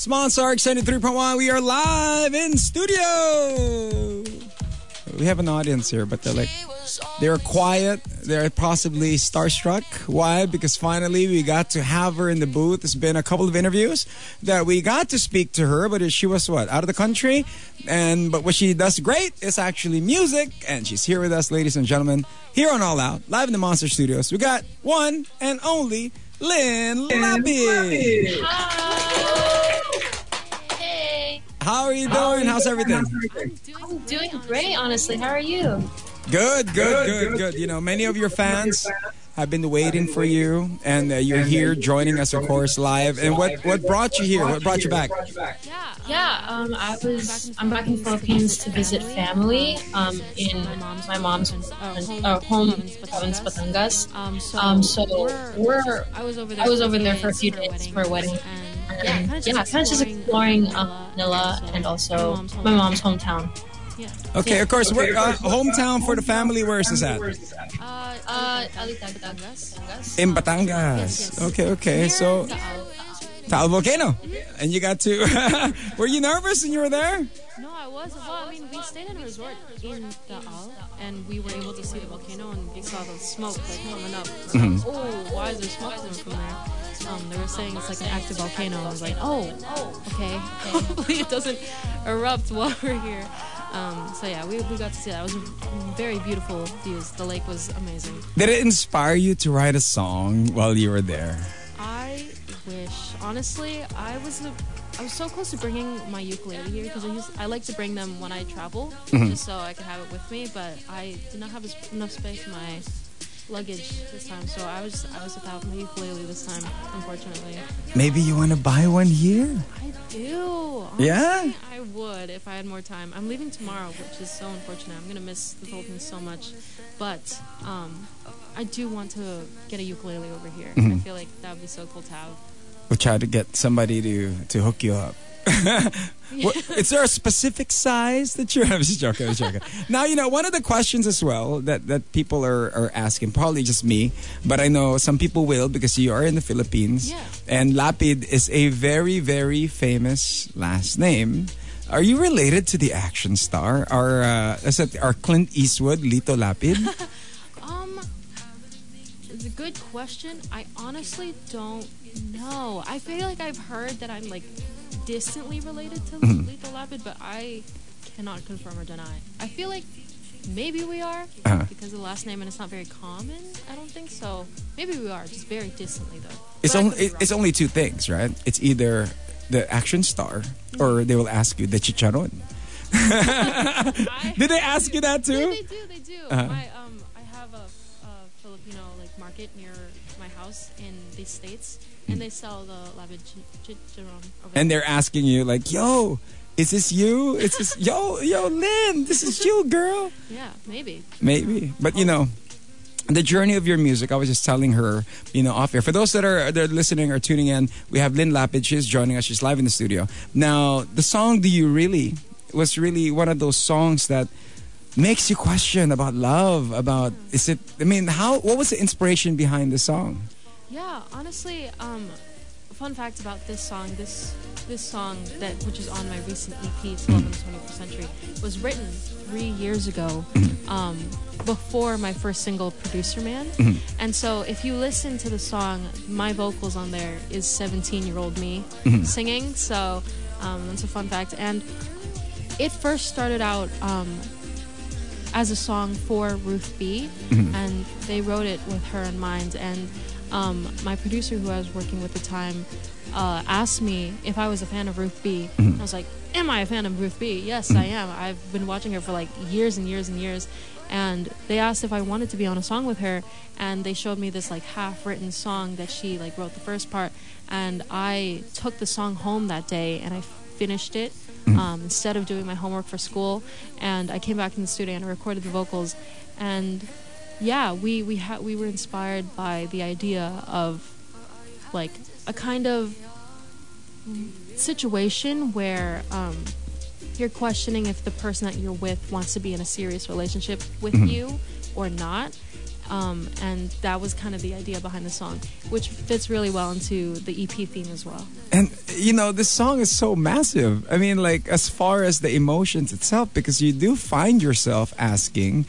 Small Sark 73.1. We are live in studio. We have an audience here, but they're like, they're quiet. They're possibly starstruck. Why? Because finally we got to have her in the booth. It's been a couple of interviews that we got to speak to her, but she was what? Out of the country. And, but what she does great is actually music. And she's here with us, ladies and gentlemen, here on All Out, live in the Monster Studios. We got one and only Lyn Lapid. Hey, How are you doing? How's everything? I'm doing great, honestly. How are you? Good, good, good, good. You know, many of your fans have been waiting for you, and uh, you're here joining us, of course, live. And what what brought you here? What brought you back? Yeah, um, I was. I'm back in the Philippines to visit family. Um, in my mom's uh, home province, Batangas. Um, so, Um, we're, we're. I was over there. For over there few for a few days days for a wedding. And And yeah, yeah, kind of just exploring um, Manila and also my mom's hometown. Yeah. Okay, of course, we're, uh, hometown for the family. Where is this at? Uh, Uh, Alitagdagas. In Batangas. Okay, okay. So, Taal Volcano. And you got to. were you nervous when you were there? no, I was. Well, I mean, we stayed in a resort in Taal, and we were able to see the volcano, and we saw the smoke like coming up. Mm-hmm. Oh, why is there smoke coming from there? Um, they were saying it's like an active volcano. I was like, oh, oh, okay. Hopefully it doesn't erupt while we're here. Um, so yeah, we, we got to see that. It was very beautiful views. The lake was amazing. Did it inspire you to write a song while you were there? I wish, honestly, I was a, I was so close to bringing my ukulele here because I I like to bring them when I travel, just so I can have it with me. But I did not have as- enough space in my luggage this time, so I was I was without my ukulele this time, unfortunately. Maybe you want to buy one here? I do. Honestly, Yeah? I would if I had more time. I'm leaving tomorrow, which is so unfortunate. I'm gonna miss the Philippines so much, but um, I do want to get a ukulele over here. I feel like that would be so cool to have. We'll try to get somebody to, to hook you up. What, is there a specific size that you're? I'm just joking. I'm just joking. Now you know one of the questions as well that that people are are asking. Probably just me, but I know some people will because you are in the Philippines, Yeah. and Lapid is a very very famous last name. Are you related to the action star? Our uh, is it our Clint Eastwood, Lito Lapid? Good question. I honestly don't know. I feel like I've heard that I'm like distantly related to Lito Lapid, but I cannot confirm or deny. I feel like maybe we are Uh-huh. because the last name and it's not very common. I don't think so. Maybe we are, just very distantly though. It's But only could be it- it's only two things, right? It's either the action star or they will ask you the chicharon. Did they ask you that Yeah, too? they do. They do. Uh-huh. My um, market near my house in the states, and they sell the chicharron. And they're asking you like, "Yo, is this you? Is this yo, yo, Lyn? This is you, girl." yeah, maybe. Maybe, but you know. The journey of your music, I was just telling her, you know, off air. For those that are that are listening or tuning in, we have Lyn Lapid. She's joining us. She's live in the studio. Now, the song "Do You Really" was really one of those songs that makes you question about love. About is it? I mean, how? What was the inspiration behind the song? Yeah, honestly, um, fun fact about this song, this this song that which is on my recent EP, "To Love in the 21st Century, was written three years ago, um, before my first single, "Producer Man." And so, if you listen to the song, my vocals on there is 17 year old me singing. So um, that's a fun fact. And it first started out. Um, as a song for Ruth B, and they wrote it with her in mind. And um, my producer, who I was working with at the time, uh, asked me if I was a fan of Ruth B. I was like, "Am I a fan of Ruth B? Yes, I am. I've been watching her for like years and years and years." And they asked if I wanted to be on a song with her, and they showed me this like half-written song that she like wrote the first part, and I took the song home that day and I finished it um, instead of doing my homework for school. And I came back in the studio and I recorded the vocals. And yeah, we we ha- we were inspired by the idea of like a kind of situation where um, you're questioning if the person that you're with wants to be in a serious relationship with you or not. Um, and that was kind of the idea behind the song, which fits really well into the EP theme as well. And you know, this song is so massive. I mean, like as far as the emotions itself, because you do find yourself asking,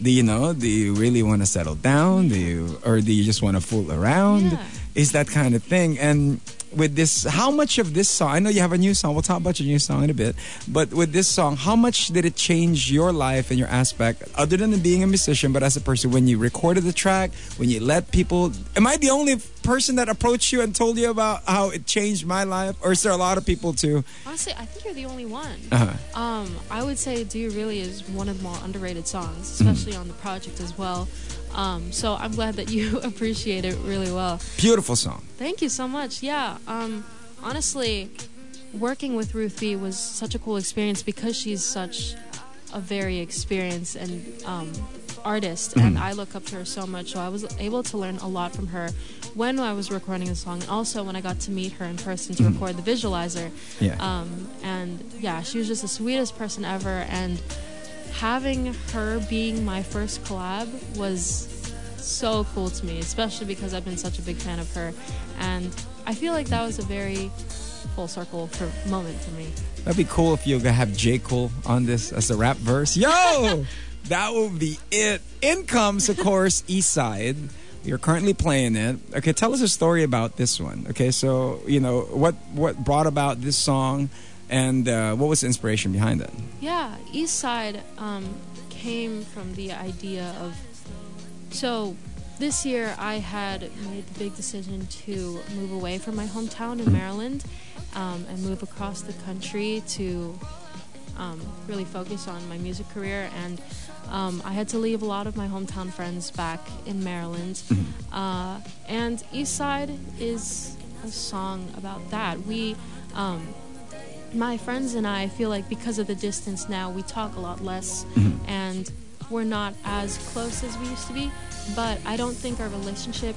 do you know, do you really want to settle down? Do you, or do you just want to fool around? Yeah. Is that kind of thing? And with this, how much of this song? I know you have a new song. We'll talk about your new song in a bit. But with this song, how much did it change your life and your aspect, other than being a musician, but as a person? When you recorded the track, when you let people, am I the only person that approached you and told you about how it changed my life, or is there a lot of people too? Honestly, I think you're the only one. Uh-huh. Um, I would say "Do You Really" is one of the more underrated songs, Mm-hmm. especially on the project as well. Um, so I'm glad that you appreciate it really well. Beautiful song. Thank you so much. Yeah. Um, honestly, working with Ruth B was such a cool experience because she's such a very experienced and um, artist, and I look up to her so much. So I was able to learn a lot from her when I was recording the song, and also when I got to meet her in person to record the visualizer. Yeah. Um, and yeah, she was just the sweetest person ever. And having her being my first collab was so cool to me, especially because I've been such a big fan of her. And I feel like that was a very full circle for moment for me. That'd be cool if you could have J. Cole on this as a rap verse. Yo! that would be it. In comes, of course, East Side. You're currently playing it. Okay, tell us a story about this one. Okay, so, you know, what, what brought about this song and uh, what was the inspiration behind that? Yeah, East Side um, came from the idea of. So, this year I had made the big decision to move away from my hometown in Maryland um, and move across the country to um, really focus on my music career. And um, I had to leave a lot of my hometown friends back in Maryland. Uh, and East Side is a song about that. We. My friends and I feel like because of the distance now, we talk a lot less and we're not as close as we used to be. But I don't think our relationship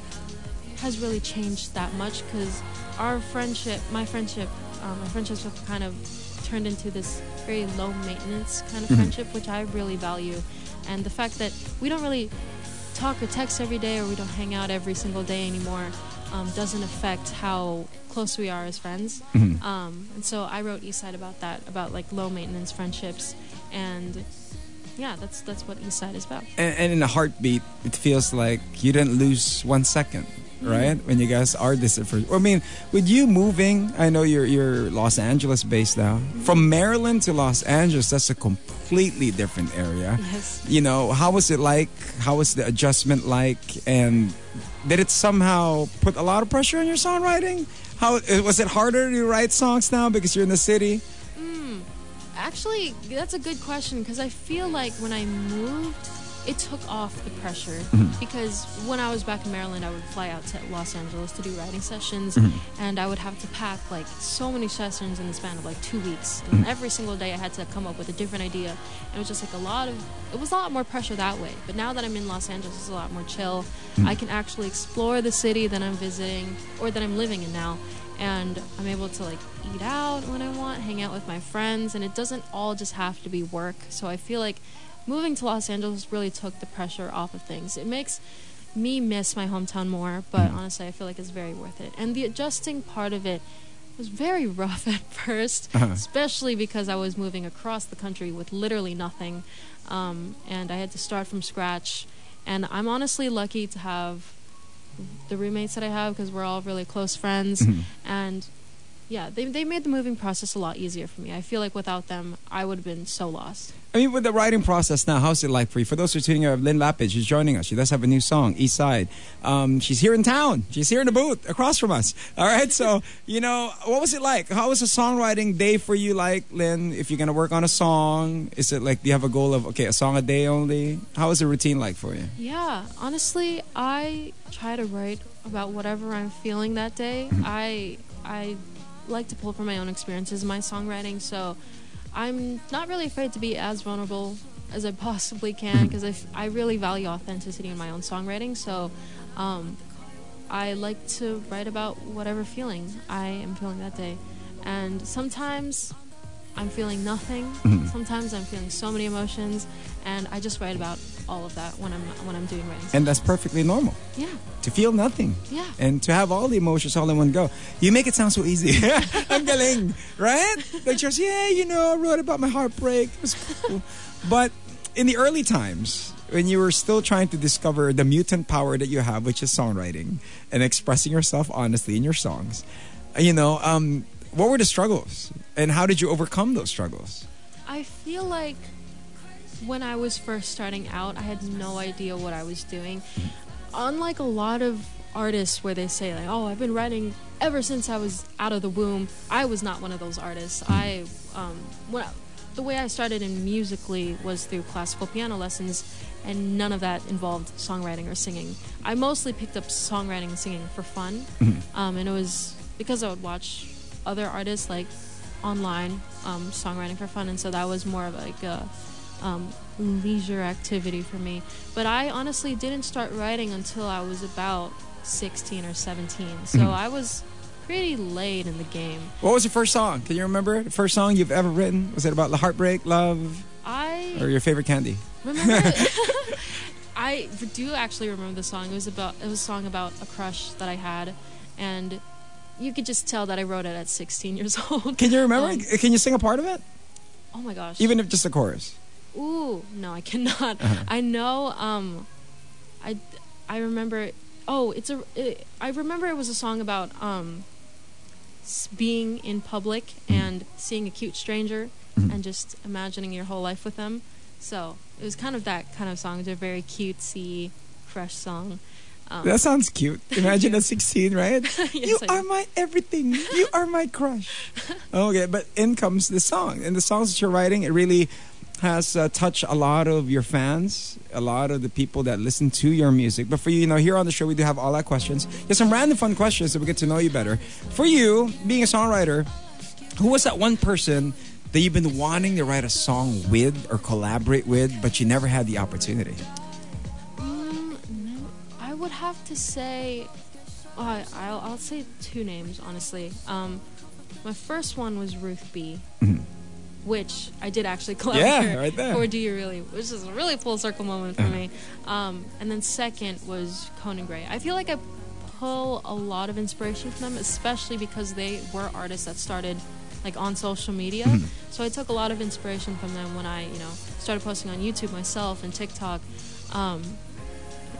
has really changed that much because our friendship, my friendship, um, my friendships have kind of turned into this very low maintenance kind of friendship, which I really value. And the fact that we don't really talk or text every day or we don't hang out every single day anymore um, doesn't affect how close we are as friends. Um, and so I wrote East Side about that, about like low maintenance friendships, and yeah, that's that's what East Side is about. And, and in a heartbeat, it feels like you didn't lose one second, right? When you guys are this at first. I mean, with you moving, I know you're you're Los Angeles based now. From Maryland to Los Angeles, that's a completely different area. Yes. You know, how was it like? How was the adjustment like? And did it somehow put a lot of pressure on your songwriting? How uh, was it harder to write songs now because you're in the city? Hmm. Actually, that's a good question because I feel like when I moved, it took off the pressure. Mm-hmm. Because when I was back in Maryland, I would fly out to Los Angeles to do writing sessions, Mm-hmm. and I would have to pack like so many sessions in the span of like two weeks. Mm-hmm. Every single day, I had to come up with a different idea. And it was just like a lot of, it was a lot more pressure that way. But now that I'm in Los Angeles, it's a lot more chill. Mm. I can actually explore the city that I'm visiting or that I'm living in now and I'm able to like eat out when I want, hang out with my friends, and it doesn't all just have to be work. So I feel like moving to Los Angeles really took the pressure off of things. It makes me miss my hometown more, but honestly, I feel like it's very worth it. And the adjusting part of it was very rough at 1st Uh-huh. especially because I was moving across the country with literally nothing, um, and I had to start from scratch. And I'm honestly lucky to have the roommates that I have because we're all really close friends, and yeah, they they made the moving process a lot easier for me. I feel like without them, I would have been so lost. I mean, with the writing process now, how's it like for you? For those who are tuning in, Lyn Lapid, she's joining us. She does have a new song, East Side. Um, she's here in town. She's here in the booth across from us. All right. So, you know, what was it like? How was a songwriting day for you like, Lyn? If you're going to work on a song, is it like, do you have a goal of, okay, a song a day only? How is the routine like for you? Yeah, honestly, I try to write about whatever I'm feeling that day. I I like to pull from my own experiences in my songwriting, so I'm not really afraid to be as vulnerable as I possibly can because I, f- I really value authenticity in my own songwriting. So um, I like to write about whatever feeling I am feeling that day, and sometimes I'm feeling nothing. Mm-hmm. Sometimes I'm feeling so many emotions, and I just write about all of that when I'm when I'm doing writing. And that's perfectly normal. yeah, To feel nothing. Yeah. And to have all the emotions all in one go. You make it sound so easy. I'm galing. Right? Like just, yeah, you know, I wrote about my heartbreak. It was cool. but in the early times, when you were still trying to discover the mutant power that you have, which is songwriting and expressing yourself honestly in your songs, you know, um, what were the struggles? And how did you overcome those struggles? I feel like when I was first starting out, I had no idea what I was doing. Unlike a lot of artists where they say like, "Oh, I've been writing ever since I was out of the womb," I was not one of those artists. I um, when I, the way I started in musically was through classical piano lessons, and none of that involved songwriting or singing. I mostly picked up songwriting and singing for fun, um, and it was because I would watch other artists like online um, songwriting for fun, and so that was more of like a um, leisure activity for me. But I honestly didn't start writing until I was about 16 or 17, so I was pretty late in the game. What was your first song? Can you remember the first song you've ever written? Was it about the heartbreak, love, I or your favorite candy? remember. I do actually remember the song. It was about it was a song about a crush that I had, and you could just tell that I wrote it at 16 years old. Can you remember? Um, Can you sing a part of it? oh my gosh! Even if just a chorus. Ooh, no, I cannot. Uh-huh. I know. Um, I I remember. Oh, it's a. It, I remember it was a song about um, being in public Mm-hmm. and seeing a cute stranger and just imagining your whole life with them. So it was kind of that kind of song. It's a very cutesy, fresh song. Um, That sounds cute. Imagine at 16, right? Yes, you I are do. my everything. You are my crush. Okay, but in comes the song. And the songs that you're writing, it really has uh, touched a lot of your fans, a lot of the people that listen to your music. But for you, you know, here on the show, we do have all our questions. Just some random fun questions so we get to know you better. For you, being a songwriter, who was that one person that you've been wanting to write a song with or collaborate with, but you never had the opportunity? Would have to say, I, I'll, I'll say two names honestly. Um, my first one was Ruth B, which I did actually Mm-hmm. Yeah, right there. for Do You Really, which is a really full circle moment for me. Um, and then second was Conan Gray. I feel like I pull a lot of inspiration from them, especially because they were artists that started like on social media. Mm-hmm. So I took a lot of inspiration from them when I, you know, started posting on YouTube myself and TikTok. Um,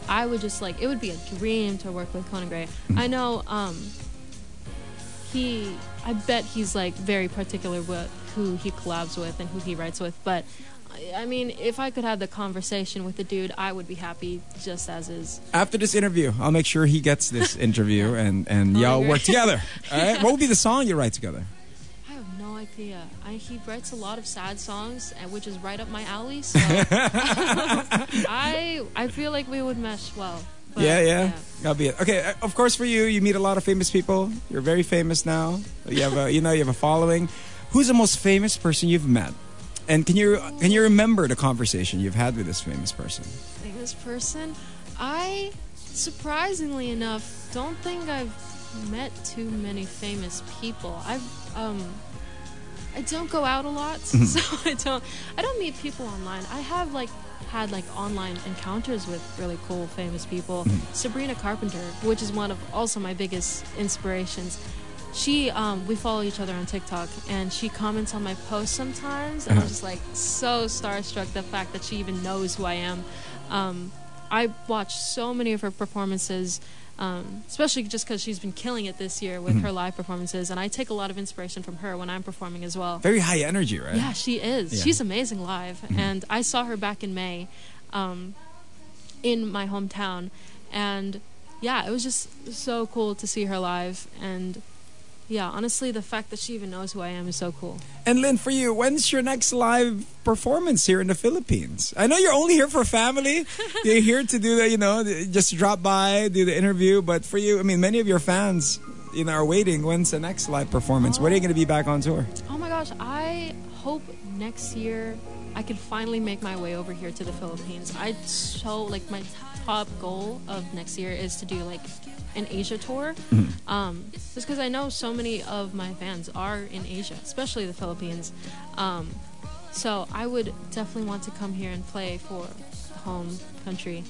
I would just like it would be a dream to work with Conan Gray. I know um, he, I bet he's like very particular with who he collabs with and who he writes with. But I- mean, if I could have the conversation with the dude, I would be happy just as is. After this interview, I'll make sure he gets this interview and, and y'all work together. All right? What would be the song you write together? No idea. I, he writes a lot of sad songs, which is right up my alley. So I I feel like we would mesh well. But, yeah, yeah, That'll be it. Okay, uh, of course for you, you meet a lot of famous people. You're very famous now. You have a, you know, you have a following. Who's the most famous person you've met? And can you can you remember the conversation you've had with this famous person? famous person. I, surprisingly enough, don't think I've met too many famous people. I've um, I don't go out a lot, so I don't I don't meet people online. I have like had like online encounters with really cool famous people. Sabrina Carpenter, which is one of also my biggest inspirations. She, um, we follow each other on TikTok, and she comments on my posts sometimes, and I'm just like so starstruck the fact that she even knows who I am. Um, I watch so many of her performances, um, especially just because she's been killing it this year with her live performances, and I take a lot of inspiration from her when I'm performing as well. Very high energy, right? Yeah, she is. Yeah. She's amazing live, and I saw her back in May, um, in my hometown, and yeah, it was just so cool to see her live, and yeah, honestly, the fact that she even knows who I am is so cool. And Lyn, for you, when's your next live performance here in the Philippines? I know you're only here for family. you're here to do the, you know, just drop by, do the interview. But for you, I mean, many of your fans, you know, are waiting. When's the next live performance? When are you going to be back on tour? Oh my gosh, I hope next year I could finally make my way over here to the Philippines. I so like my top goal of next year is to do like an Asia tour. Um, just because I know so many of my fans are in Asia, especially the Philippines. Um, so I would definitely want to come here and play for home country.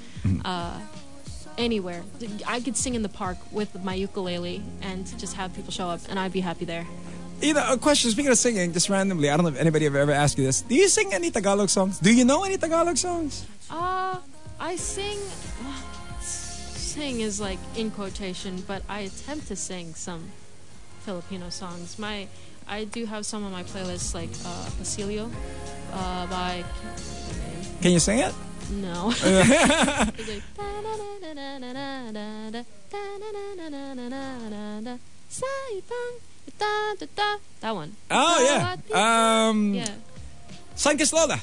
Uh, anywhere. I could sing in the park with my ukulele and just have people show up, and I'd be happy there. You know, a question. Speaking of singing, just randomly, I don't know if anybody have ever asked you this. Do you sing any Tagalog songs? Do you know any Tagalog songs? Uh, I sing. Sing is like in quotation, but I attempt to sing some Filipino songs. My, I do have some on my playlist, like uh, Basilio, uh, by. Can you sing it? No. It's like, "Da-na-na-na-na-na-na-na, da-na-na-na-na-na-na-na, sa ibang da, da, da." That one. Oh yeah. Um, Yeah. San Lola.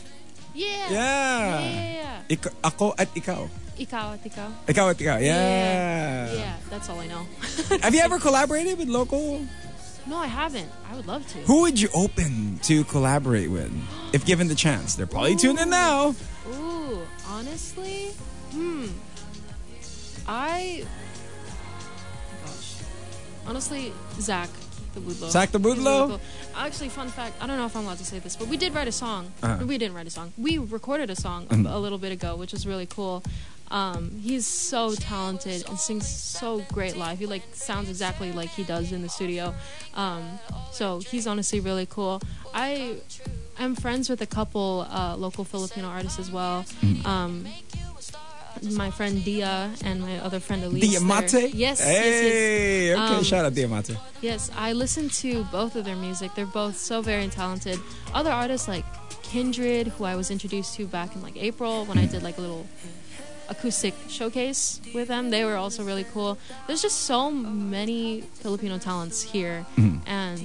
Yeah. Yeah. Yeah, yeah, yeah. Ik- ako at ikaw. Ikaw at ikaw. Ikaw at ikaw. Yeah. Yeah, that's all I know. Have you ever collaborated with local? no, I haven't. I would love to. Who would you open to collaborate with if given the chance? They're probably tuned in now. Ooh, honestly, hmm. I. Gosh. Honestly, Zack the. Zack Tabudlo? really. Actually, fun fact I don't know if I'm allowed to say this, but we did write a song. Uh-huh. We didn't write a song. We recorded a song a- a little bit ago, which was really cool. Um, he's so talented and sings so great live. He like sounds exactly like he does in the studio. Um, so he's honestly really cool. I am friends with a couple uh, local Filipino artists as well. Um, my friend Dia and my other friend Elise. Diamante? they're- Yes, yes, yes. Hey, okay, Um, shout out Diamante. Yes, I listen to both of their music. They're both so very talented. Other artists like Kindred, who I was introduced to back in like April when I did like a little acoustic showcase with them, they were also really cool. There's just so many Filipino talents here, and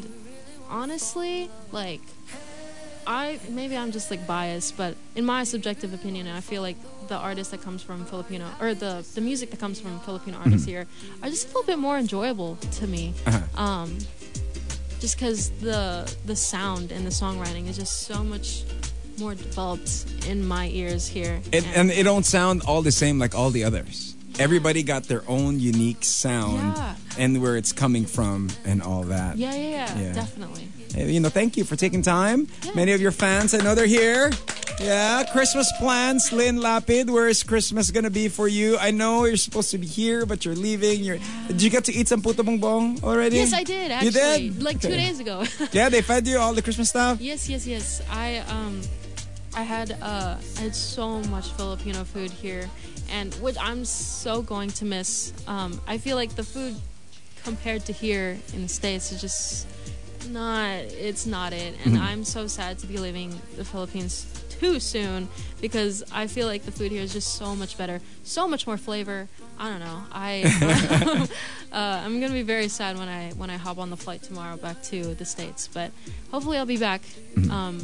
honestly, like I maybe I'm just like biased, but in my subjective opinion, I feel like the artist that comes from Filipino or the the music that comes from Filipino artists here are just a little bit more enjoyable to me. Uh-huh. Um, just because the the sound and the songwriting is just so much more developed in my ears here. It, and it don't sound all the same like all the others. Everybody got their own unique sound Yeah. and where it's coming from and all that. yeah, yeah, yeah, Yeah. definitely. Hey, You know, thank you for taking time. Many of your fans, I know they're here. Yeah, Christmas plans, Lyn Lapid. Where is Christmas gonna be for you? I know you're supposed to be here, but you're leaving. You're. Did you get to eat some puto bumbong already? Yes, I did actually. You did? Like two days ago. Yeah, they fed you all the Christmas stuff. Yes, yes, yes. I um, I had uh, I had so much Filipino food here, and which I'm so going to miss. Um, I feel like the food compared to here in the states is just not. It's not it, and I'm so sad to be leaving the Philippines too soon because I feel like the food here is just so much better, so much more flavor. I don't know. I uh, I'm gonna be very sad when I when I hop on the flight tomorrow back to the states, but hopefully I'll be back um,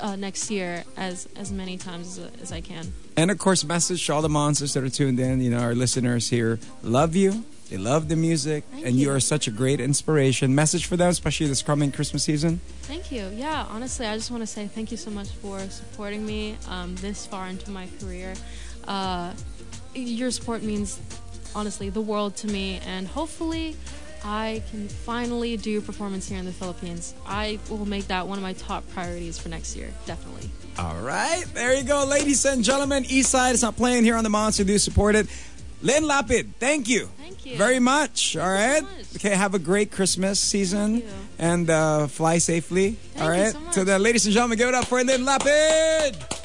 uh, next year as as many times as, as I can. And of course, message to all the monsters that are tuned in. You know, our listeners here love you. They love the music, Thank and you you. are such a great inspiration. Message for them, especially this coming Christmas season. Thank you. Yeah, honestly, I just want to say thank you so much for supporting me um, this far into my career. Uh, your support means honestly the world to me, and hopefully. I can finally do a performance here in the Philippines. I will make that one of my top priorities for next year, definitely. All right, there you go, ladies and gentlemen. Eastside is not playing here on the Monster. Do support it. Lyn Lapid, thank you. Thank you. Very much. All right. so much. Okay, have a great Christmas season Thank and uh, fly safely. All you so. So then, ladies and gentlemen, give it up for Lyn Lapid.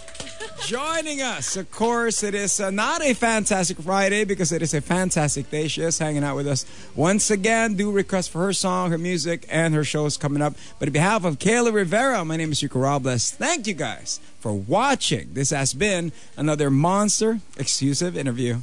Joining us, of course, it is uh, not a fantastic Friday because it is a fantastic day. She is hanging out with us once again. Do request for her song, her music, and her shows coming up. But on behalf of Kayla Rivera, my name is Rico Robles. Thank you guys for watching. This has been another Monster exclusive interview.